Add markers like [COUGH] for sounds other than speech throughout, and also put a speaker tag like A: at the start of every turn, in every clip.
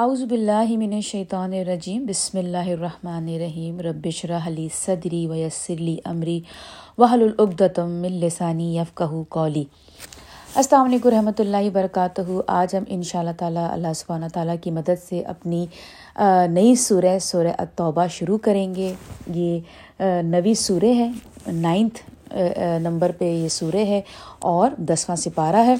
A: اعوذ باللہ من الشیطان الرجیم، بسم اللہ الرحمن الرحیم، رب اشرح لی صدری ویسر لی امری، وحلل عقدۃ من لسانی یفقهوا قولی۔ السلام علیکم رحمۃ اللہ وبرکاتہ۔ آج ہم ان شاء اللہ تعالیٰ اللہ سبحانہ تعالیٰ کی مدد سے اپنی نئی سورہ سورہ التوبہ شروع کریں گے۔ یہ نوی سورہ ہے، نائنتھ نمبر پہ یہ سورہ ہے اور دسواں سپارہ ہے۔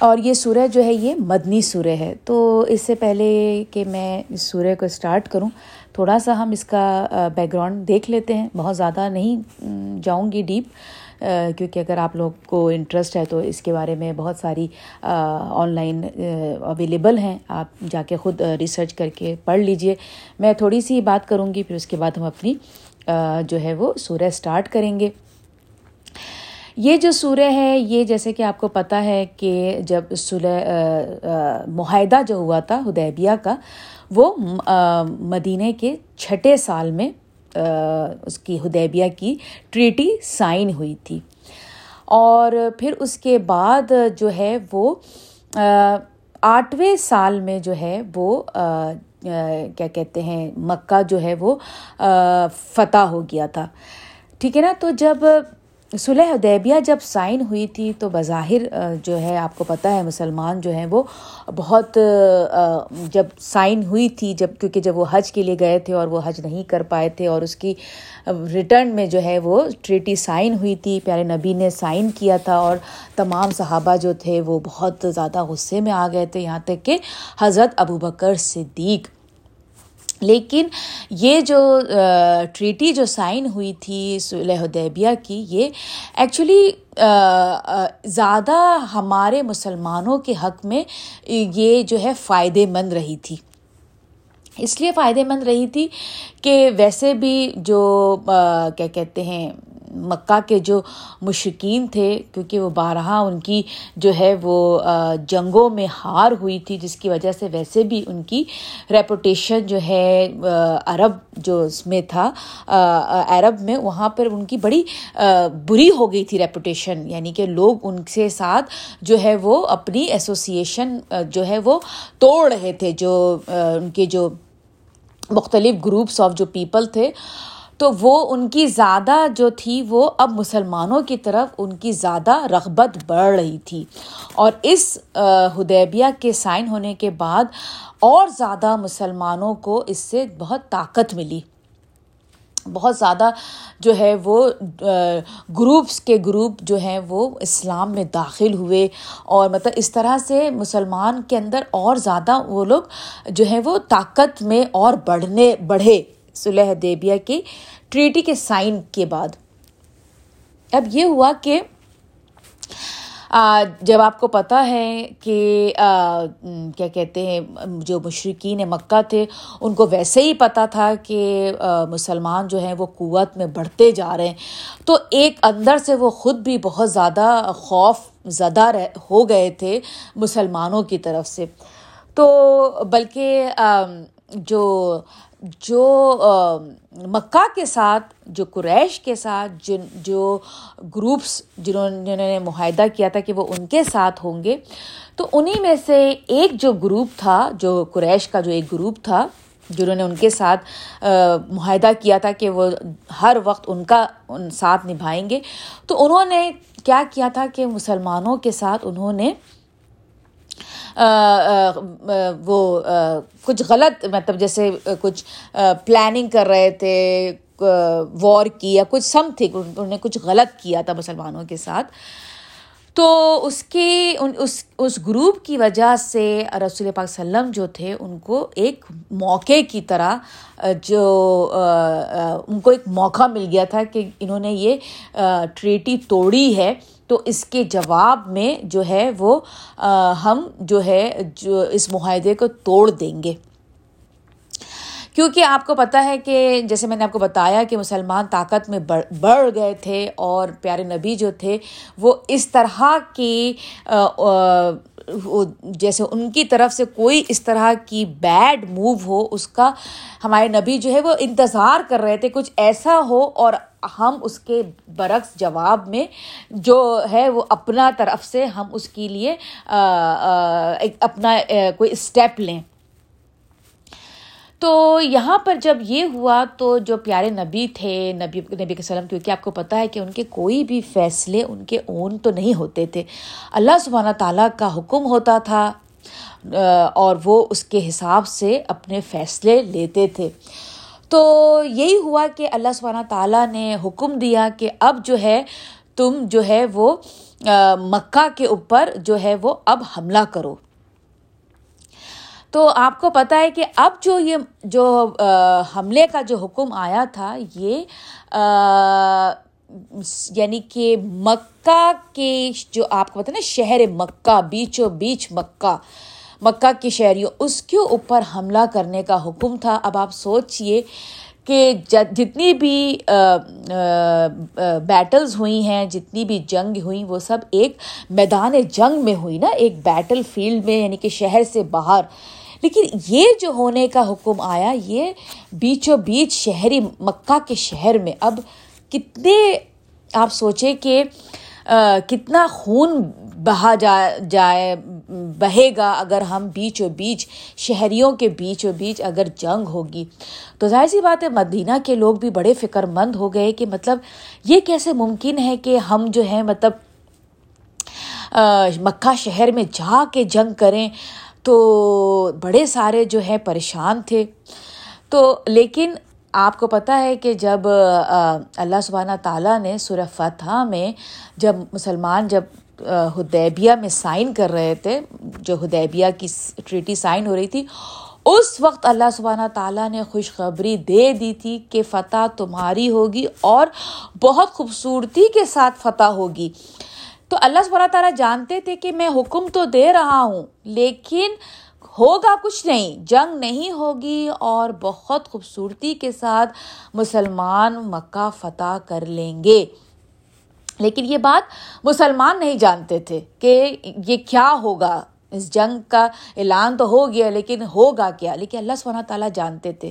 A: اور یہ سورہ جو ہے یہ مدنی سورہ ہے۔ تو اس سے پہلے کہ میں اس سورہ کو اسٹارٹ کروں، تھوڑا سا ہم اس کا بیک گراؤنڈ دیکھ لیتے ہیں۔ بہت زیادہ نہیں جاؤں گی ڈیپ کیونکہ اگر آپ لوگ کو انٹرسٹ ہے تو اس کے بارے میں بہت ساری آن لائن اویلیبل ہیں۔ آپ جا کے خود ریسرچ کر کے پڑھ لیجیے۔ میں تھوڑی سی بات کروں گی، پھر اس کے بعد ہم اپنی جو ہے وہ سورہ اسٹارٹ کریں گے۔ یہ جو سورہ ہے، یہ جیسے کہ آپ کو پتہ ہے کہ جب سلح معاہدہ جو ہوا تھا ہدیبیہ کا، وہ مدینہ کے چھٹے سال میں اس کی ہدیبیہ کی ٹریٹی سائن ہوئی تھی۔ اور پھر اس کے بعد جو ہے وہ آٹھویں سال میں جو ہے وہ کیا کہتے ہیں، مکہ جو ہے وہ فتح ہو گیا تھا۔ ٹھیک ہے نا؟ تو جب صلح حدیبیہ جب سائن ہوئی تھی تو بظاہر جو ہے، آپ کو پتہ ہے، مسلمان جو ہیں وہ بہت جب سائن ہوئی تھی، جب، کیونکہ جب وہ حج کے لیے گئے تھے اور وہ حج نہیں کر پائے تھے اور اس کی ریٹرن میں جو ہے وہ ٹریٹی سائن ہوئی تھی، پیارے نبی نے سائن کیا تھا اور تمام صحابہ جو تھے وہ بہت زیادہ غصے میں آ گئے تھے یہاں تک کہ حضرت ابو بکر صدیق۔ لیکن یہ جو ٹریٹی جو سائن ہوئی تھی صلح حدیبیہ کی، یہ ایکچولی زیادہ ہمارے مسلمانوں کے حق میں یہ جو ہے فائدے مند رہی تھی۔ اس لیے فائدے مند رہی تھی کہ ویسے بھی جو کیا کہتے ہیں مکہ کے جو مشرقین تھے، کیونکہ وہ بارہا ان کی جو ہے وہ جنگوں میں ہار ہوئی تھی، جس کی وجہ سے ویسے بھی ان کی ریپوٹیشن جو ہے عرب جو اس میں تھا عرب میں وہاں پر ان کی بڑی بری ہو گئی تھی ریپوٹیشن یعنی کہ لوگ ان سے ساتھ جو ہے وہ اپنی ایسوسیشن جو ہے وہ توڑ رہے تھے، جو ان کے جو مختلف گروپس آف جو پیپل تھے تو وہ ان کی زیادہ جو تھی وہ اب مسلمانوں کی طرف ان کی زیادہ رغبت بڑھ رہی تھی۔ اور اس ہدیبیہ کے سائن ہونے کے بعد اور زیادہ مسلمانوں کو اس سے بہت طاقت ملی۔ بہت زیادہ جو ہے وہ گروپس کے گروپ جو ہیں وہ اسلام میں داخل ہوئے۔ اور مطلب اس طرح سے مسلمان کے اندر اور زیادہ وہ لوگ جو ہے وہ طاقت میں اور بڑھنے، بڑھے۔ صلح دیبیہ کی ٹریٹی کے سائن کے بعد۔ اب یہ ہوا کہ جب آپ کو پتہ ہے کہ کیا کہتے ہیں، جو مشرقین مکہ تھے، ان کو ویسے ہی پتہ تھا کہ مسلمان جو ہیں وہ قوت میں بڑھتے جا رہے ہیں۔ تو ایک اندر سے وہ خود بھی بہت زیادہ خوف زدہ ہو گئے تھے مسلمانوں کی طرف سے۔ تو بلکہ جو جو مکہ کے ساتھ، جو قریش کے ساتھ، جن، جو گروپس جنہوں جنہوں نے معاہدہ کیا تھا کہ وہ ان کے ساتھ ہوں گے، تو انہیں میں سے ایک جو گروپ تھا، جو قریش کا جو ایک گروپ تھا، جنہوں نے ان کے ساتھ معاہدہ کیا تھا کہ وہ ہر وقت ان کا، ان ساتھ نبھائیں گے، تو انہوں نے کیا کیا تھا کہ مسلمانوں کے ساتھ انہوں نے وہ کچھ غلط مطلب جیسے کچھ پلاننگ کر رہے تھے وار کی یا کچھ سم تھنگ انہوں نے کچھ غلط کیا تھا مسلمانوں کے ساتھ۔ تو اس کی اس اس گروپ کی وجہ سے رسول پاک وسلم جو تھے، ان کو ایک موقع کی طرح جو ان کو ایک موقع مل گیا تھا کہ انہوں نے یہ ٹریٹی توڑی ہے۔ تو اس کے جواب میں جو ہے وہ ہم جو ہے جو اس معاہدے کو توڑ دیں گے۔ کیونکہ آپ کو پتہ ہے کہ جیسے میں نے آپ کو بتایا کہ مسلمان طاقت میں بڑھ گئے تھے اور پیارے نبی جو تھے، وہ اس طرح کی جیسے ان کی طرف سے کوئی اس طرح کی بیڈ موو ہو، اس کا ہمارے نبی جو ہے وہ انتظار کر رہے تھے، کچھ ایسا ہو اور ہم اس کے برعکس جواب میں جو ہے وہ اپنا طرف سے ہم اس کے لیے اپنا کوئی اسٹیپ لیں۔ تو یہاں پر جب یہ ہوا تو جو پیارے نبی تھے، نبی نبی کے وسلم کیونکہ آپ کو پتہ ہے کہ ان کے کوئی بھی فیصلے ان کے اون تو نہیں ہوتے تھے۔ اللہ سبحانہ تعالیٰ کا حکم ہوتا تھا اور وہ اس کے حساب سے اپنے فیصلے لیتے تھے۔ تو یہی ہوا کہ اللہ سبحانہ تعالیٰ نے حکم دیا کہ اب جو ہے تم جو ہے وہ مکہ کے اوپر جو ہے وہ اب حملہ کرو۔ تو آپ کو پتہ ہے کہ اب جو یہ، جو حملے کا جو حکم آیا تھا، یہ یعنی کہ مکہ کے جو آپ کو پتہ نا، شہر مکہ، بیچو بیچ مکہ مکہ کے شہریوں، اس کے اوپر حملہ کرنے کا حکم تھا۔ اب آپ سوچئے کہ جتنی بھی بیٹلز ہوئی ہیں، جتنی بھی جنگ ہوئیں وہ سب ایک میدان جنگ میں ہوئی نا، ایک بیٹل فیلڈ میں یعنی کہ شہر سے باہر۔ لیکن یہ جو ہونے کا حکم آیا، یہ بیچوں بیچ شہری مکہ کے شہر میں، اب کتنے آپ سوچیں کہ کتنا خون بہا جا، جائے، بہے گا اگر ہم بیچ و بیچ، شہریوں کے بیچ و بیچ اگر جنگ ہوگی۔ تو ظاہر سی بات ہے، مدینہ کے لوگ بھی بڑے فکر مند ہو گئے کہ مطلب یہ کیسے ممکن ہے کہ ہم جو ہیں مطلب مکہ شہر میں جا کے جنگ کریں۔ تو بڑے سارے جو ہے پریشان تھے۔ تو لیکن آپ کو پتہ ہے کہ جب اللہ سبحانہ تعالیٰ نے سورہ فتح میں جب مسلمان جب ہدیبیہ میں سائن کر رہے تھے، جو ہدیبیہ کی ٹریٹی سائن ہو رہی تھی، اس وقت اللہ سبحانہ تعالیٰ نے خوشخبری دے دی تھی کہ فتح تمہاری ہوگی اور بہت خوبصورتی کے ساتھ فتح ہوگی۔ تو اللہ سبحانہ تعالیٰ جانتے تھے کہ میں حکم تو دے رہا ہوں، لیکن ہوگا کچھ نہیں، جنگ نہیں ہوگی اور بہت خوبصورتی کے ساتھ مسلمان مکہ فتح کر لیں گے۔ لیکن یہ بات مسلمان نہیں جانتے تھے کہ یہ کیا ہوگا۔ اس جنگ کا اعلان تو ہو گیا، لیکن ہوگا کیا؟ لیکن اللہ سبحانہ تعالیٰ جانتے تھے۔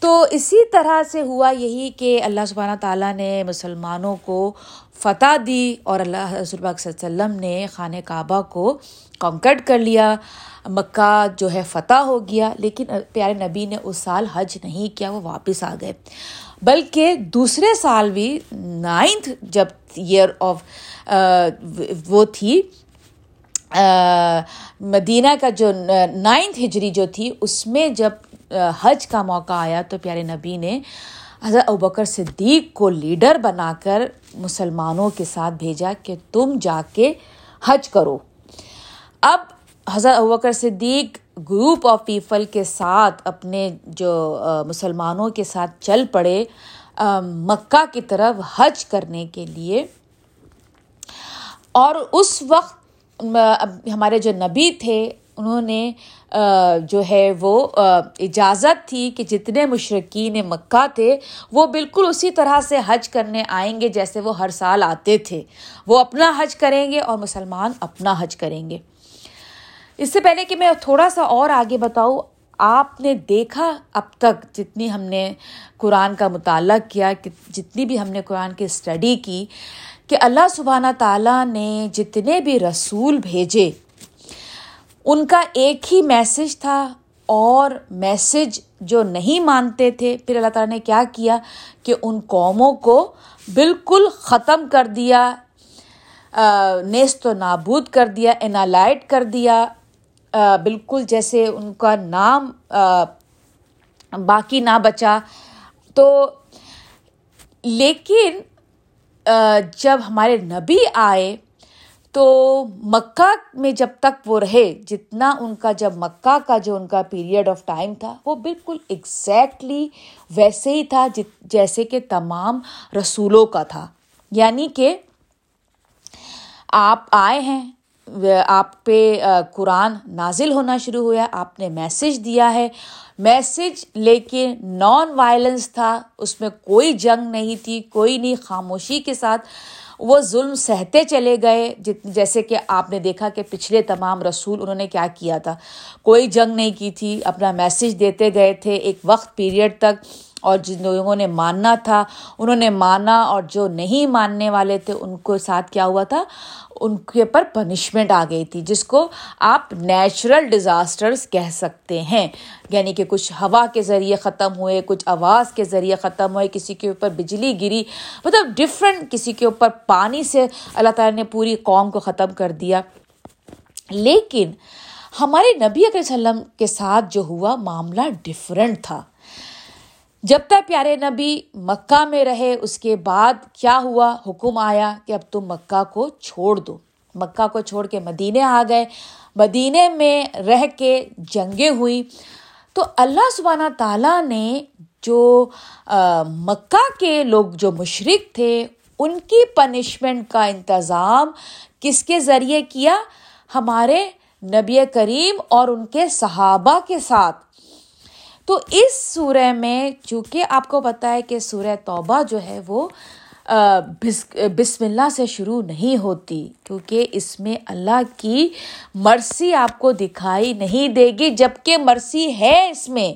A: تو اسی طرح سے ہوا یہی کہ اللہ سبحانہ تعالیٰ نے مسلمانوں کو فتح دی اور اللہ حضر پاک صلی اللہ علیہ وسلم نے خانہ کعبہ کو کانکرڈ کر لیا۔ مکہ جو ہے فتح ہو گیا، لیکن پیارے نبی نے اس سال حج نہیں کیا، وہ واپس آ گئے۔ بلکہ دوسرے سال بھی، نائنتھ جب ایئر آف وہ تھی مدینہ کا جو، نائنتھ ہجری جو تھی، اس میں جب حج کا موقع آیا تو پیارے نبی نے حضرت ابکر صدیق کو لیڈر بنا کر مسلمانوں کے ساتھ بھیجا کہ تم جا کے حج کرو۔ اب حضرت ابکر صدیق گروپ آف پیپل کے ساتھ اپنے جو مسلمانوں کے ساتھ چل پڑے مکہ کی طرف حج کرنے کے لیے۔ اور اس وقت ہمارے جو نبی تھے، انہوں نے جو ہے وہ اجازت تھی کہ جتنے مشرقین مکہ تھے، وہ بالکل اسی طرح سے حج کرنے آئیں گے جیسے وہ ہر سال آتے تھے۔ وہ اپنا حج کریں گے اور مسلمان اپنا حج کریں گے۔ اس سے پہلے کہ میں تھوڑا سا اور آگے بتاؤں، آپ نے دیکھا اب تک جتنی ہم نے قرآن کا مطالعہ کیا جتنی بھی ہم نے قرآن کی اسٹڈی کی، کہ اللہ سبحانہ تعالیٰ نے جتنے بھی رسول بھیجے ان کا ایک ہی میسج تھا اور میسج جو نہیں مانتے تھے۔ پھر اللہ تعالیٰ نے کیا کیا کہ ان قوموں کو بالکل ختم کر دیا نیست و نابود کر دیا، انالائٹ کر دیا۔ بالکل جیسے ان کا نام باقی نہ بچا۔ تو لیکن جب ہمارے نبی آئے تو مکہ میں جب تک وہ رہے، جتنا ان کا، جب مکہ کا جو ان کا پیریڈ آف ٹائم تھا، وہ بالکل ایگزیکٹلی ویسے ہی تھا جیسے کہ تمام رسولوں کا تھا۔ یعنی کہ آپ آئے ہیں، آپ پہ قرآن نازل ہونا شروع ہوا، آپ نے میسج دیا ہے۔ میسج لیکن نان وائلنس تھا، اس میں کوئی جنگ نہیں تھی، کوئی نہیں خاموشی کے ساتھ۔ وہ ظلم سہتے چلے گئے جیسے کہ آپ نے دیکھا کہ پچھلے تمام رسول انہوں نے کیا کیا تھا؟ کوئی جنگ نہیں کی تھی، اپنا میسج دیتے گئے تھے، ایک وقت پیریڈ تک اور جن لوگوں نے ماننا تھا، انہوں نے مانا اور جو نہیں ماننے والے تھے، ان کو ساتھ کیا ہوا تھا؟ ان کے پر پنشمنٹ آ گئی تھی، جس کو آپ نیچرل ڈیزاسٹرس کہہ سکتے ہیں۔ یعنی کہ کچھ ہوا کے ذریعے ختم ہوئے، کچھ آواز کے ذریعے ختم ہوئے، کسی کے اوپر بجلی گری مطلب ڈفرینٹ کسی کے اوپر پانی سے اللہ تعالیٰ نے پوری قوم کو ختم کر دیا۔ لیکن ہمارے نبی علیہ وسلم کے ساتھ جو ہوا، معاملہ ڈفرینٹ تھا۔ جب تک پیارے نبی مکہ میں رہے، اس کے بعد کیا ہوا؟ حکم آیا کہ اب تم مکہ کو چھوڑ دو۔ مکہ کو چھوڑ کے مدینے آ گئے۔ مدینے میں رہ کے جنگیں ہوئی تو اللہ سبحانہ تعالیٰ نے جو مکہ کے لوگ جو مشرق تھے، ان کی پنشمنٹ کا انتظام کس کے ذریعے کیا؟ ہمارے نبی کریم اور ان کے صحابہ کے ساتھ۔ تو اس سورہ میں چونکہ آپ کو پتہ ہے کہ سورہ توبہ جو ہے وہ بسم اللہ سے شروع نہیں ہوتی، کیونکہ اس میں اللہ کی مرسی آپ کو دکھائی نہیں دے گی جبکہ مرسی ہے اس میں۔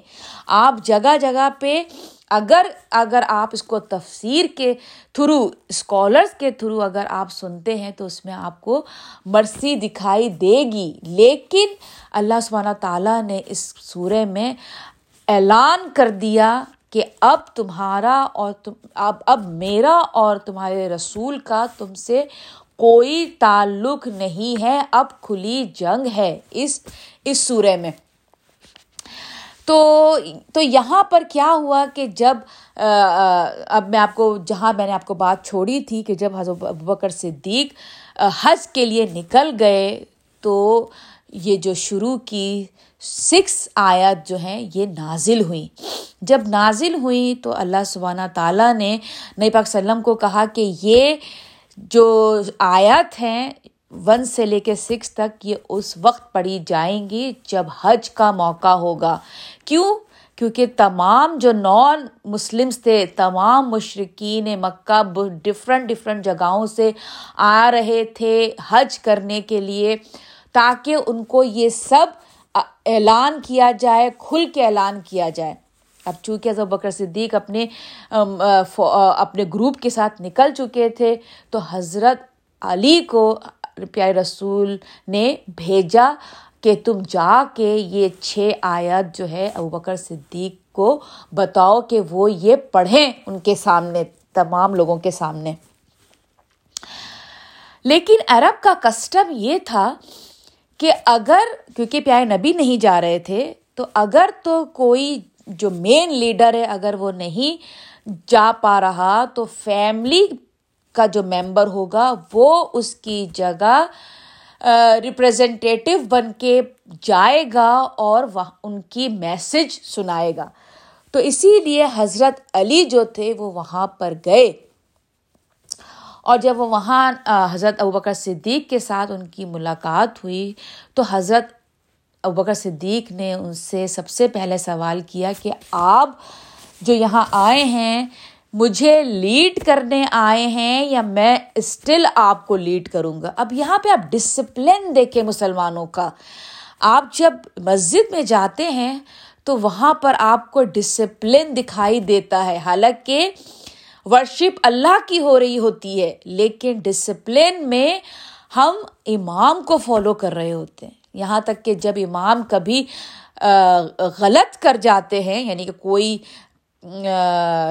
A: آپ جگہ جگہ پہ اگر اگر آپ اس کو تفسیر کے تھرو اسکالرس کے تھرو اگر آپ سنتے ہیں تو اس میں آپ کو مرسی دکھائی دے گی۔ لیکن اللہ سبحانہ تعالیٰ نے اس سورہ میں اعلان کر دیا کہ اب تمہارا اور تم اب اب میرا اور تمہارے رسول کا تم سے کوئی تعلق نہیں ہے۔ اب کھلی جنگ ہے اس اس سورے میں۔ تو تو یہاں پر کیا ہوا کہ جب اب میں آپ کو جہاں میں نے آپ کو بات چھوڑی تھی کہ جب حضرت بکر صدیق حج کے لیے نکل گئے تو یہ جو شروع کی سکس آیت جو ہیں یہ نازل ہوئیں۔ جب نازل ہوئیں تو اللہ سبحانہ تعالیٰ نے نئی پاک وسلم کو کہا کہ یہ جو آیت ہیں ون سے لے کے سکس تک یہ اس وقت پڑھی جائیں گی جب حج کا موقع ہوگا۔ کیوں؟ کیونکہ تمام جو نان مسلمس تھے، تمام مشرقین مکہ ڈفرینٹ ڈفرینٹ جگہوں سے آ رہے تھے حج کرنے کے لیے، تاکہ ان کو یہ سب اعلان کیا جائے، کھل کے اعلان کیا جائے۔ اب چونکہ حضرت بکر صدیق اپنے اپنے گروپ کے ساتھ نکل چکے تھے، تو حضرت علی کو پیارے رسول نے بھیجا کہ تم جا کے یہ چھ آیت جو ہے ابو بکر صدیق کو بتاؤ کہ وہ یہ پڑھیں ان کے سامنے، تمام لوگوں کے سامنے۔ لیکن عرب کا کسٹم یہ تھا کہ اگر کیونکہ پیارے نبی نہیں جا رہے تھے، تو اگر تو کوئی جو مین لیڈر ہے، اگر وہ نہیں جا پا رہا، تو فیملی کا جو ممبر ہوگا، وہ اس کی جگہ ریپرزینٹیو بن کے جائے گا اور وہ ان کی میسج سنائے گا۔ تو اسی لیے حضرت علی جو تھے، وہ وہاں پر گئے۔ اور جب وہ وہاں حضرت ابوبکر صدیق کے ساتھ ان کی ملاقات ہوئی، تو حضرت ابوبکر صدیق نے ان سے سب سے پہلے سوال کیا کہ آپ جو یہاں آئے ہیں، مجھے لیڈ کرنے آئے ہیں یا میں اسٹل آپ کو لیڈ کروں گا؟ اب یہاں پہ آپ ڈسپلن دیکھیں مسلمانوں کا۔ آپ جب مسجد میں جاتے ہیں، تو وہاں پر آپ کو ڈسپلن دکھائی دیتا ہے۔ حالانکہ ورشپ اللہ کی ہو رہی ہوتی ہے، لیکن ڈسپلن میں ہم امام کو فالو کر رہے ہوتے ہیں۔ یہاں تک کہ جب امام کبھی غلط کر جاتے ہیں یعنی کہ کوئی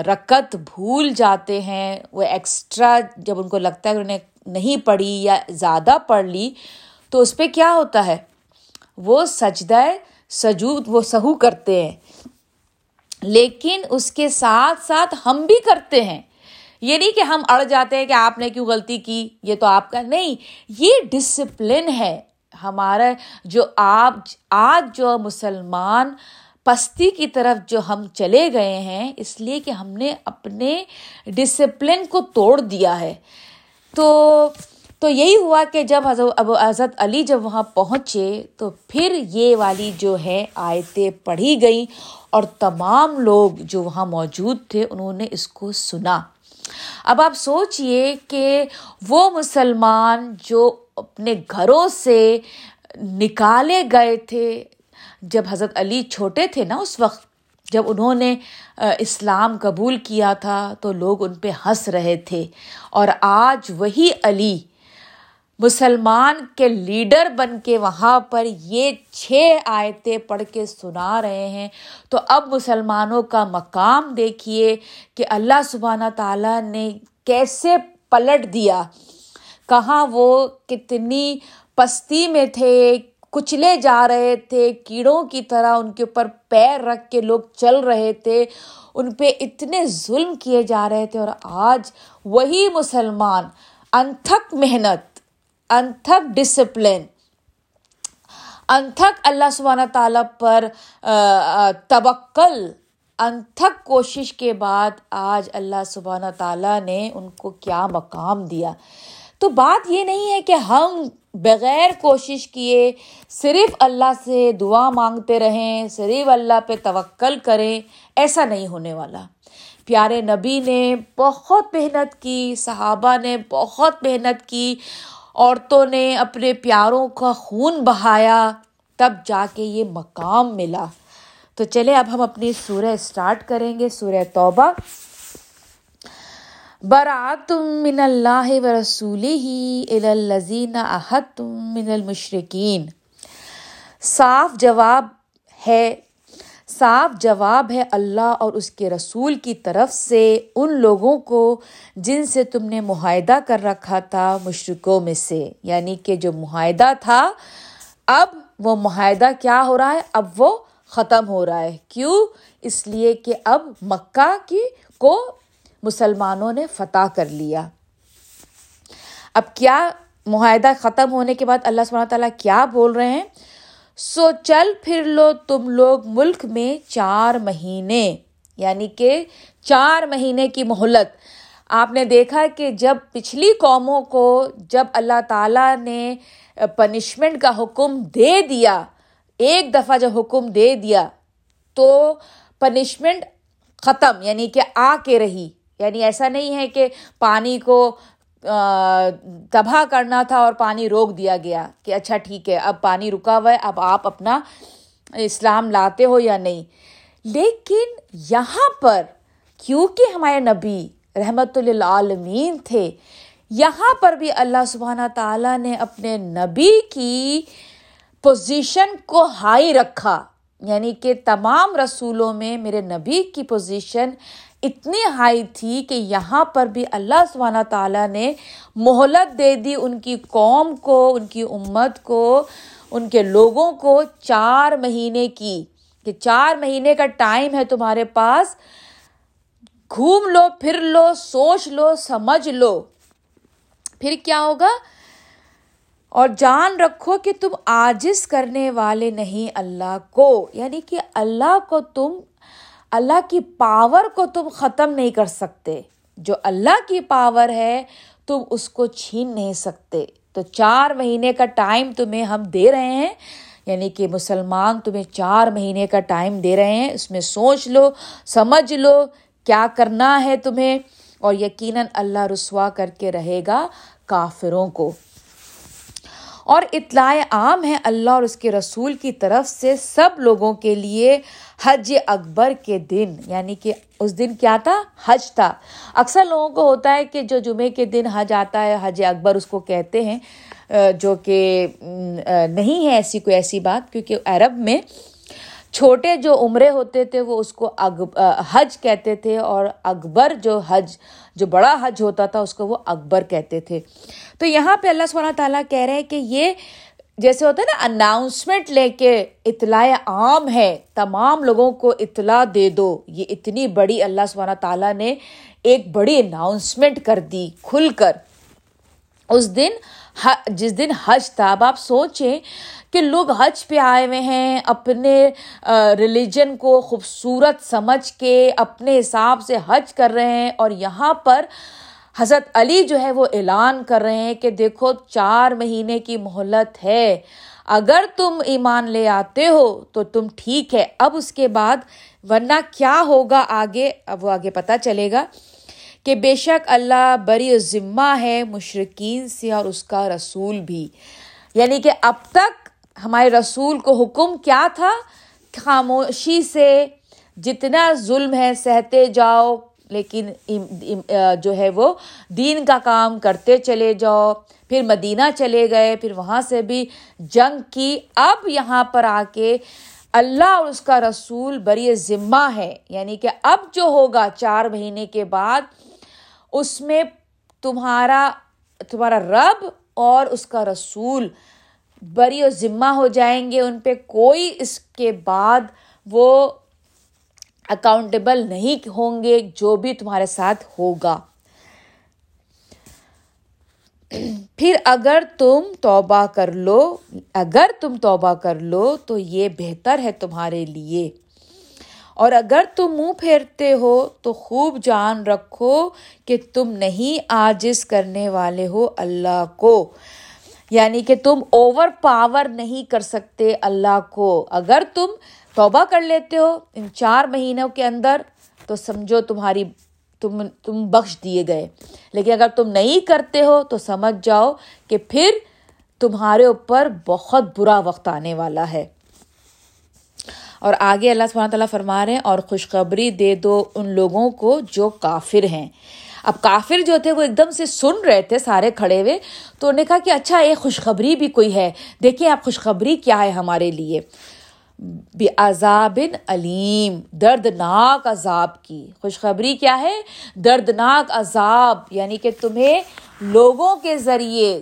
A: رکت بھول جاتے ہیں، وہ ایکسٹرا جب ان کو لگتا ہے کہ انہیں نہیں پڑھی یا زیادہ پڑھ لی، تو اس پہ کیا ہوتا ہے؟ وہ سجدہ، سجود، وہ سہو کرتے ہیں۔ لیکن اس کے ساتھ ساتھ ہم بھی کرتے ہیں۔ یہ نہیں کہ ہم اڑ جاتے ہیں کہ آپ نے کیوں غلطی کی، یہ تو آپ کا نہیں۔ یہ ڈسپلن ہے۔ ہمارا جو آپ، آج جو مسلمان پستی کی طرف جو ہم چلے گئے ہیں، اس لیے کہ ہم نے اپنے ڈسپلن کو توڑ دیا ہے۔ تو تو یہی ہوا کہ جب حضرت ابو حضرت علی جب وہاں پہنچے تو پھر یہ والی جو ہے آیتیں پڑھی گئیں اور تمام لوگ جو وہاں موجود تھے انہوں نے اس کو سنا۔ اب آپ سوچئے کہ وہ مسلمان جو اپنے گھروں سے نکالے گئے تھے، جب حضرت علی چھوٹے تھے نا اس وقت، جب انہوں نے اسلام قبول کیا تھا تو لوگ ان پہ ہنس رہے تھے۔ اور آج وہی علی مسلمان کے لیڈر بن کے وہاں پر یہ چھ آیتیں پڑھ کے سنا رہے ہیں۔ تو اب مسلمانوں کا مقام دیکھیے کہ اللہ سبحانہ تعالیٰ نے کیسے پلٹ دیا۔ کہاں وہ کتنی پستی میں تھے، کچلے جا رہے تھے، کیڑوں کی طرح ان کے اوپر پیر رکھ کے لوگ چل رہے تھے، ان پہ اتنے ظلم کیے جا رہے تھے۔ اور آج وہی مسلمان، انتھک محنت انتھک ڈسپلن انتھک اللہ سبحانہ تعالیٰ پر توکل. انتھک کوشش کے بعد آج اللہ سبحانہ تعالیٰ نے ان کو کیا مقام دیا؟ تو بات یہ نہیں ہے کہ ہم بغیر کوشش کیے صرف اللہ سے دعا مانگتے رہیں، صرف اللہ پہ توکل کریں، ایسا نہیں ہونے والا۔ پیارے نبی نے بہت محنت کی، صحابہ نے بہت محنت کی عورتوں نے اپنے پیاروں کا خون بہایا، تب جا کے یہ مقام ملا۔ تو چلے، اب ہم اپنی سورہ اسٹارٹ کریں گے، سورہ توبہ۔ براتم من اللہ و رسول ہی الزین احد تم من المشرقین صاف جواب ہے صاف جواب ہے اللہ اور اس کے رسول کی طرف سے ان لوگوں کو جن سے تم نے معاہدہ کر رکھا تھا مشرقوں میں سے۔ یعنی کہ جو معاہدہ تھا، اب وہ معاہدہ کیا ہو رہا ہے؟ اب وہ ختم ہو رہا ہے۔ کیوں؟ اس لیے کہ اب مکہ کی کو مسلمانوں نے فتح کر لیا۔ اب کیا معاہدہ ختم ہونے کے بعد اللہ سبحانہ تعالیٰ کیا بول رہے ہیں؟ سو چل پھر لو تم لوگ ملک میں چار مہینے یعنی کہ چار مہینے کی مہلت۔ آپ نے دیکھا کہ جب پچھلی قوموں کو جب اللہ تعالیٰ نے پنشمنٹ کا حکم دے دیا، ایک دفعہ جب حکم دے دیا، تو پنشمنٹ ختم یعنی کہ آ کے رہی۔ یعنی ایسا نہیں ہے کہ پانی کو تباہ کرنا تھا اور پانی روک دیا گیا کہ اچھا ٹھیک ہے، اب پانی رکا ہوا ہے، اب آپ اپنا اسلام لاتے ہو یا نہیں۔ لیکن یہاں پر، کیونکہ ہمارے نبی رحمت للعالمین تھے، یہاں پر بھی اللہ سبحانہ تعالیٰ نے اپنے نبی کی پوزیشن کو ہائی رکھا یعنی کہ تمام رسولوں میں میرے نبی کی پوزیشن اتنی ہائی تھی کہ یہاں پر بھی اللہ سبحانہ تعالیٰ نے مہلت دے دی ان کی قوم کو، ان کی امت کو، ان کے لوگوں کو چار مہینے کی۔ کہ چار مہینے کا ٹائم ہے تمہارے پاس۔ گھوم لو، پھر لو، سوچ لو، سمجھ لو۔ پھر کیا ہوگا؟ اور جان رکھو کہ تم آجز کرنے والے نہیں اللہ کو۔ یعنی کہ اللہ کو تم اللہ کی پاور کو تم ختم نہیں کر سکتے۔ جو اللہ کی پاور ہے، تم اس کو چھین نہیں سکتے۔ تو چار مہینے کا ٹائم تمہیں ہم دے رہے ہیں۔ یعنی کہ مسلمان تمہیں چار مہینے کا ٹائم دے رہے ہیں۔ اس میں سوچ لو، سمجھ لو کیا کرنا ہے تمہیں۔ اور یقیناً اللہ رسوا کر کے رہے گا کافروں کو۔ اور اطلاع عام ہے اللہ اور اس کے رسول کی طرف سے سب لوگوں کے لیے حج اکبر کے دن یعنی کہ اس دن کیا تھا؟ حج تھا۔ اکثر لوگوں کو ہوتا ہے کہ جو جمعے کے دن حج آتا ہے، حج اکبر اس کو کہتے ہیں، جو کہ نہیں ہے ایسی کوئی ایسی بات، کیونکہ عرب میں چھوٹے جو عمرے ہوتے تھے، وہ اس کو حج کہتے تھے اور اکبر جو حج، جو بڑا حج ہوتا تھا، اس کو وہ اکبر کہتے تھے۔ تو یہاں پہ اللہ سبحانہ تعالیٰ کہہ رہے ہیں کہ یہ جیسے ہوتا ہے نا اناؤنسمنٹ لے کے اطلاع عام ہے۔ تمام لوگوں کو اطلاع دے دو۔ یہ اتنی بڑی اللہ سبحانہ تعالیٰ نے ایک بڑی اناؤنسمنٹ کر دی کھل کر۔ اس دن جس دن حج تھا، اب آپ سوچیں کہ لوگ حج پہ آئے ہوئے ہیں، اپنے ریلیجن کو خوبصورت سمجھ کے اپنے حساب سے حج کر رہے ہیں اور یہاں پر حضرت علی جو ہے وہ اعلان کر رہے ہیں کہ دیکھو چار مہینے کی مہلت ہے۔ اگر تم ایمان لے آتے ہو تو تم ٹھیک ہے۔ اب اس کے بعد ورنہ کیا ہوگا آگے؟ اب وہ آگے پتہ چلے گا۔ کہ بے شک اللہ بری ذمہ ہے مشرقین سے اور اس کا رسول بھی۔ یعنی کہ اب تک ہمارے رسول کو حکم کیا تھا؟ خاموشی سے جتنا ظلم ہے، سہتے جاؤ، لیکن جو ہے وہ دین کا کام کرتے چلے جاؤ۔ پھر مدینہ چلے گئے، پھر وہاں سے بھی جنگ کی۔ اب یہاں پر آ کے اللہ اور اس کا رسول بری ذمہ ہے۔ یعنی کہ اب جو ہوگا، چار مہینے کے بعد اس میں تمہارا تمہارا رب اور اس کا رسول بری و ذمہ ہو جائیں گے، ان پہ کوئی اس کے بعد وہ اکاؤنٹیبل نہیں ہوں گے، جو بھی تمہارے ساتھ ہوگا۔ پھر اگر تم توبہ کر لو، اگر تم توبہ کر لو تو یہ بہتر ہے تمہارے لیے۔ اور اگر تم منہ پھیرتے ہو تو خوب جان رکھو کہ تم نہیں آجز کرنے والے ہو اللہ کو۔ یعنی کہ تم اوور پاور نہیں کر سکتے اللہ کو۔ اگر تم توبہ کر لیتے ہو ان چار مہینوں کے اندر تو سمجھو تمہاری تم تم بخش دیے گئے۔ لیکن اگر تم نہیں کرتے ہو تو سمجھ جاؤ کہ پھر تمہارے اوپر بہت برا وقت آنے والا ہے۔ اور آگے اللہ سبحانہ تعالیٰ فرما رہے ہیں، اور خوشخبری دے دو ان لوگوں کو جو کافر ہیں۔ اب کافر جو تھے، وہ ایک دم سے سن رہے تھے، سارے کھڑے ہوئے۔ تو انہوں نے کہا کہ اچھا ایک خوشخبری بھی کوئی ہے۔ دیکھیں آپ خوشخبری کیا ہے ہمارے لیے۔ عذاب علیم، دردناک عذاب کی۔ خوشخبری کیا ہے؟ دردناک عذاب یعنی کہ تمہیں لوگوں کے ذریعے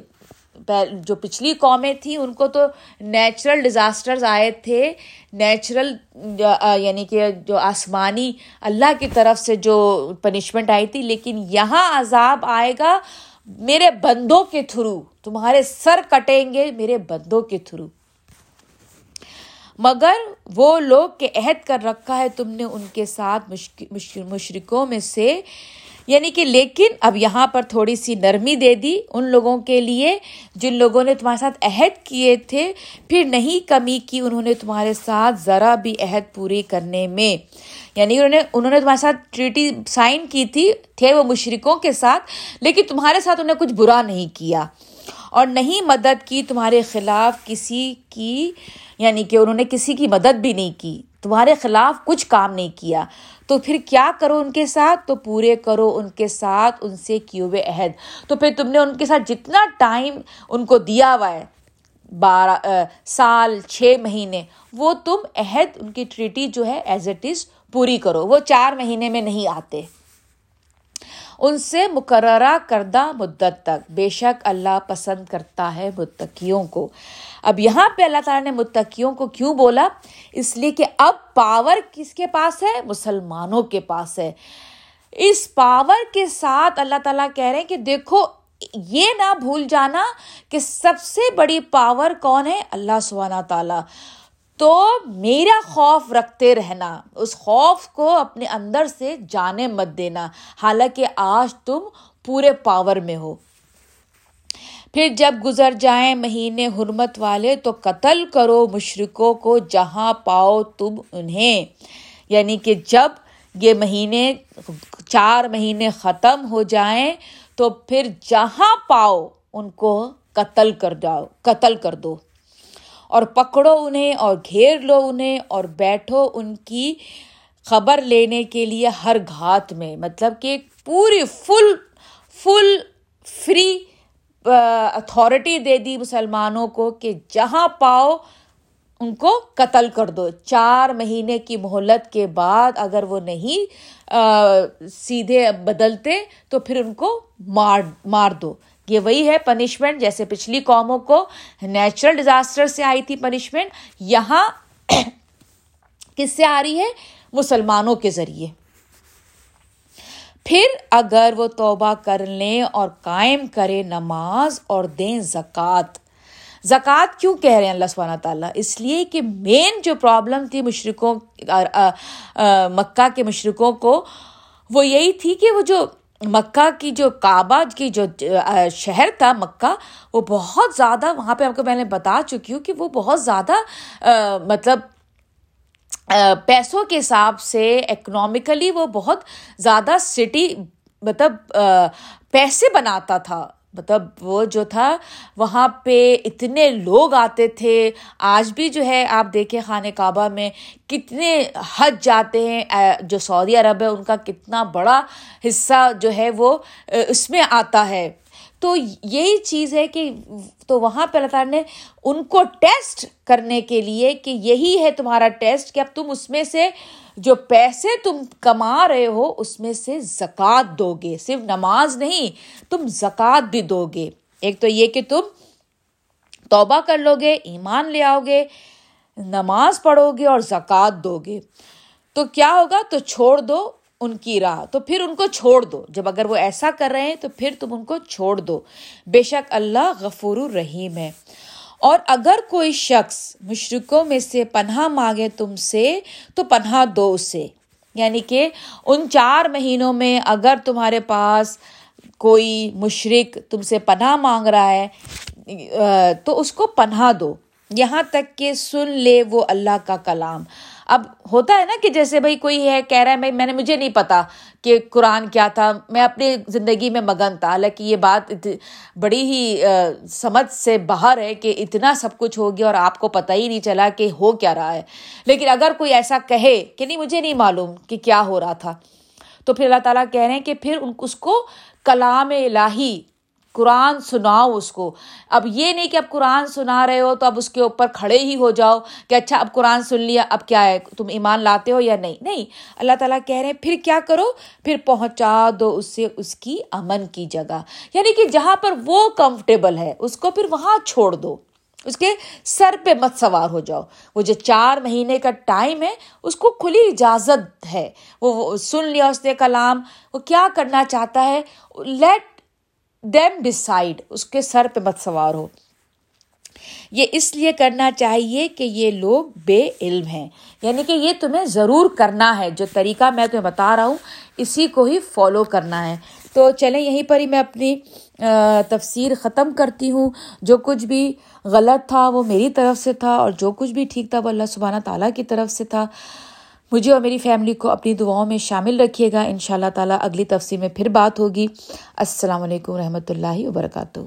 A: جو پچھلی قومیں تھیں، ان کو تو نیچرل ڈیزاسٹرز آئے تھے۔ نیچرل یعنی کہ جو آسمانی اللہ کی طرف سے جو پنشمنٹ آئی تھی، لیکن یہاں عذاب آئے گا میرے بندوں کے تھرو۔ تمہارے سر کٹیں گے میرے بندوں کے تھرو۔ مگر وہ لوگ کے عہد کر رکھا ہے تم نے ان کے ساتھ مشرقوں میں سے یعنی کہ لیکن اب یہاں پر تھوڑی سی نرمی دے دی ان لوگوں کے لیے جن لوگوں نے تمہارے ساتھ عہد کیے تھے۔ پھر نہیں کمی کی انہوں نے تمہارے ساتھ ذرا بھی عہد پوری کرنے میں۔ یعنی انہوں نے انہوں نے تمہارے ساتھ ٹریٹی سائن کی تھی، تھے وہ مشرقوں کے ساتھ، لیکن تمہارے ساتھ انہوں نے کچھ برا نہیں کیا۔ اور نہیں مدد کی تمہارے خلاف کسی کی یعنی کہ انہوں نے کسی کی مدد بھی نہیں کی، تمہارے خلاف کچھ کام نہیں کیا۔ تو پھر کیا کرو ان کے ساتھ؟ تو پورے کرو ان کے ساتھ ان سے کیے ہوئے عہد۔ تو پھر تم نے ان کے ساتھ جتنا ٹائم ان کو دیا ہوا ہے، بارہ سال، چھ مہینے، وہ تم عہد، ان کی ٹریٹی جو ہے ایز اٹ از پوری کرو۔ وہ چار مہینے میں نہیں آتے۔ ان سے مقررہ کردہ مدت تک۔ بے شک اللہ پسند کرتا ہے متقیوں کو۔ اب یہاں پہ اللہ تعالیٰ نے متقیوں کو کیوں بولا؟ اس لیے کہ اب پاور کس کے پاس ہے؟ مسلمانوں کے پاس ہے۔ اس پاور کے ساتھ اللہ تعالیٰ کہہ رہے ہیں کہ دیکھو، یہ نہ بھول جانا کہ سب سے بڑی پاور کون ہے؟ اللہ سبحانہ تعالیٰ تو میرا خوف رکھتے رہنا، اس خوف کو اپنے اندر سے جانے مت دینا۔ حالانکہ آج تم پورے پاور میں ہو۔ پھر جب گزر جائیں مہینے حرمت والے تو قتل کرو مشرقوں کو جہاں پاؤ تم انہیں۔ یعنی کہ جب یہ مہینے، چار مہینے ختم ہو جائیں تو پھر جہاں پاؤ ان کو قتل کر جاؤ، قتل کر دو۔ اور پکڑو انہیں اور گھیر لو انہیں اور بیٹھو ان کی خبر لینے کے لیے ہر گھات میں۔ مطلب کہ پوری فل فل فری اتھارٹی دے دی مسلمانوں کو کہ جہاں پاؤ ان کو قتل کر دو۔ چار مہینے کی مہلت کے بعد اگر وہ نہیں سیدھے بدلتے تو پھر ان کو مار مار دو۔ یہ وہی ہے پنشمنٹ جیسے پچھلی قوموں کو نیچرل ڈیزاسٹر سے آئی تھی پنشمنٹ یہاں [COUGHS] کس سے آ رہی ہے؟ مسلمانوں کے ذریعے۔ پھر اگر وہ توبہ کر لیں اور قائم کرے نماز اور دیں زکوٰۃ۔ زکوٰۃ کیوں کہہ رہے ہیں اللہ سبحانہ تعالیٰ اس لیے کہ مین جو پرابلم تھی مشرقوں مکہ کے مشرقوں کو، وہ یہی تھی کہ وہ جو مکہ کی جو کعبہ کی جو شہر تھا مکہ، وہ بہت زیادہ وہاں پہ آپ کو میں نے بتا چکی ہوں کہ وہ بہت زیادہ مطلب پیسوں کے حساب سے اکنامیکلی وہ بہت زیادہ سٹی مطلب پیسے بناتا تھا۔ مطلب وہ جو تھا، وہاں پہ اتنے لوگ آتے تھے۔ آج بھی جو ہے، آپ دیکھیں خانہ کعبہ میں کتنے حج جاتے ہیں۔ جو سعودی عرب ہے، ان کا کتنا بڑا حصہ جو ہے وہ، اس میں آتا ہے۔ تو یہی چیز ہے کہ تو وہاں پہ اللہ تعالیٰ نے ان کو ٹیسٹ کرنے کے لیے کہ یہی ہے تمہارا ٹیسٹ کہ اب تم اس میں سے جو پیسے تم کما رہے ہو اس میں سے زکوٰۃ دو گے صرف نماز نہیں، تم زکوٰۃ بھی دو گے ایک تو یہ کہ تم توبہ کر لو گے ایمان لے آؤ گے نماز پڑھو گے اور زکوٰۃ دو گے تو کیا ہوگا؟ تو چھوڑ دو ان کی راہ، تو پھر ان کو چھوڑ دو۔ جب اگر وہ ایسا کر رہے ہیں، تو پھر تم ان کو چھوڑ دو۔ بے شک اللہ غفور الرحیم ہے۔ اور اگر کوئی شخص مشرقوں میں سے پناہ مانگے تم سے، تو پناہ دو اسے۔ یعنی کہ ان چار مہینوں میں اگر تمہارے پاس کوئی مشرق تم سے پناہ مانگ رہا ہے تو اس کو پناہ دو۔ یہاں تک کہ سن لے وہ اللہ کا کلام۔ اب ہوتا ہے نا کہ جیسے بھائی کوئی ہے، کہہ رہا ہے میں نے، مجھے نہیں پتا کہ قرآن کیا تھا، میں اپنی زندگی میں مگن تھا۔ حالانکہ یہ بات بڑی ہی سمجھ سے باہر ہے کہ اتنا سب کچھ ہو گیا اور آپ کو پتہ ہی نہیں چلا کہ ہو کیا رہا ہے۔ لیکن اگر کوئی ایسا کہے کہ نہیں، مجھے نہیں معلوم کہ کیا ہو رہا تھا، تو پھر اللہ تعالیٰ کہہ رہے ہیں کہ پھر اس کو کلام الہی قرآن سناؤ اس کو۔ اب یہ نہیں کہ اب قرآن سنا رہے ہو تو اب اس کے اوپر کھڑے ہی ہو جاؤ کہ اچھا اب قرآن سن لیا، اب کیا ہے؟ تم ایمان لاتے ہو یا نہیں؟ نہیں، اللہ تعالیٰ کہہ رہے ہیں، پھر کیا کرو؟ پھر پہنچا دو اس سے اس کی امن کی جگہ۔ یعنی کہ جہاں پر وہ کمفرٹیبل ہے، اس کو پھر وہاں چھوڑ دو۔ اس کے سر پہ مت سوار ہو جاؤ۔ وہ جو چار مہینے کا ٹائم ہے، اس کو کھلی اجازت ہے۔ وہ سن لیا اس نے کلام، وہ کیا کرنا چاہتا ہے؟ لیٹ دیم ڈسائڈ اس کے سر پہ مت سوار ہو یہ اس لیے کرنا چاہیے کہ یہ لوگ بے علم ہیں یعنی کہ یہ تمہیں ضرور کرنا ہے جو طریقہ میں تمہیں بتا رہا ہوں اسی کو ہی فالو کرنا ہے تو چلیں یہیں پر ہی میں اپنی تفسیر ختم کرتی ہوں جو کچھ بھی غلط تھا وہ میری طرف سے تھا اور جو کچھ بھی ٹھیک تھا وہ اللہ سبحانہ تعالیٰ کی طرف سے تھا مجھے اور میری فیملی کو اپنی دعاؤں میں شامل رکھیے گا۔ ان شاء اللہ تعالیٰ اگلی تفصیل میں پھر بات ہوگی۔ السلام علیکم رحمۃ اللہ وبرکاتہ۔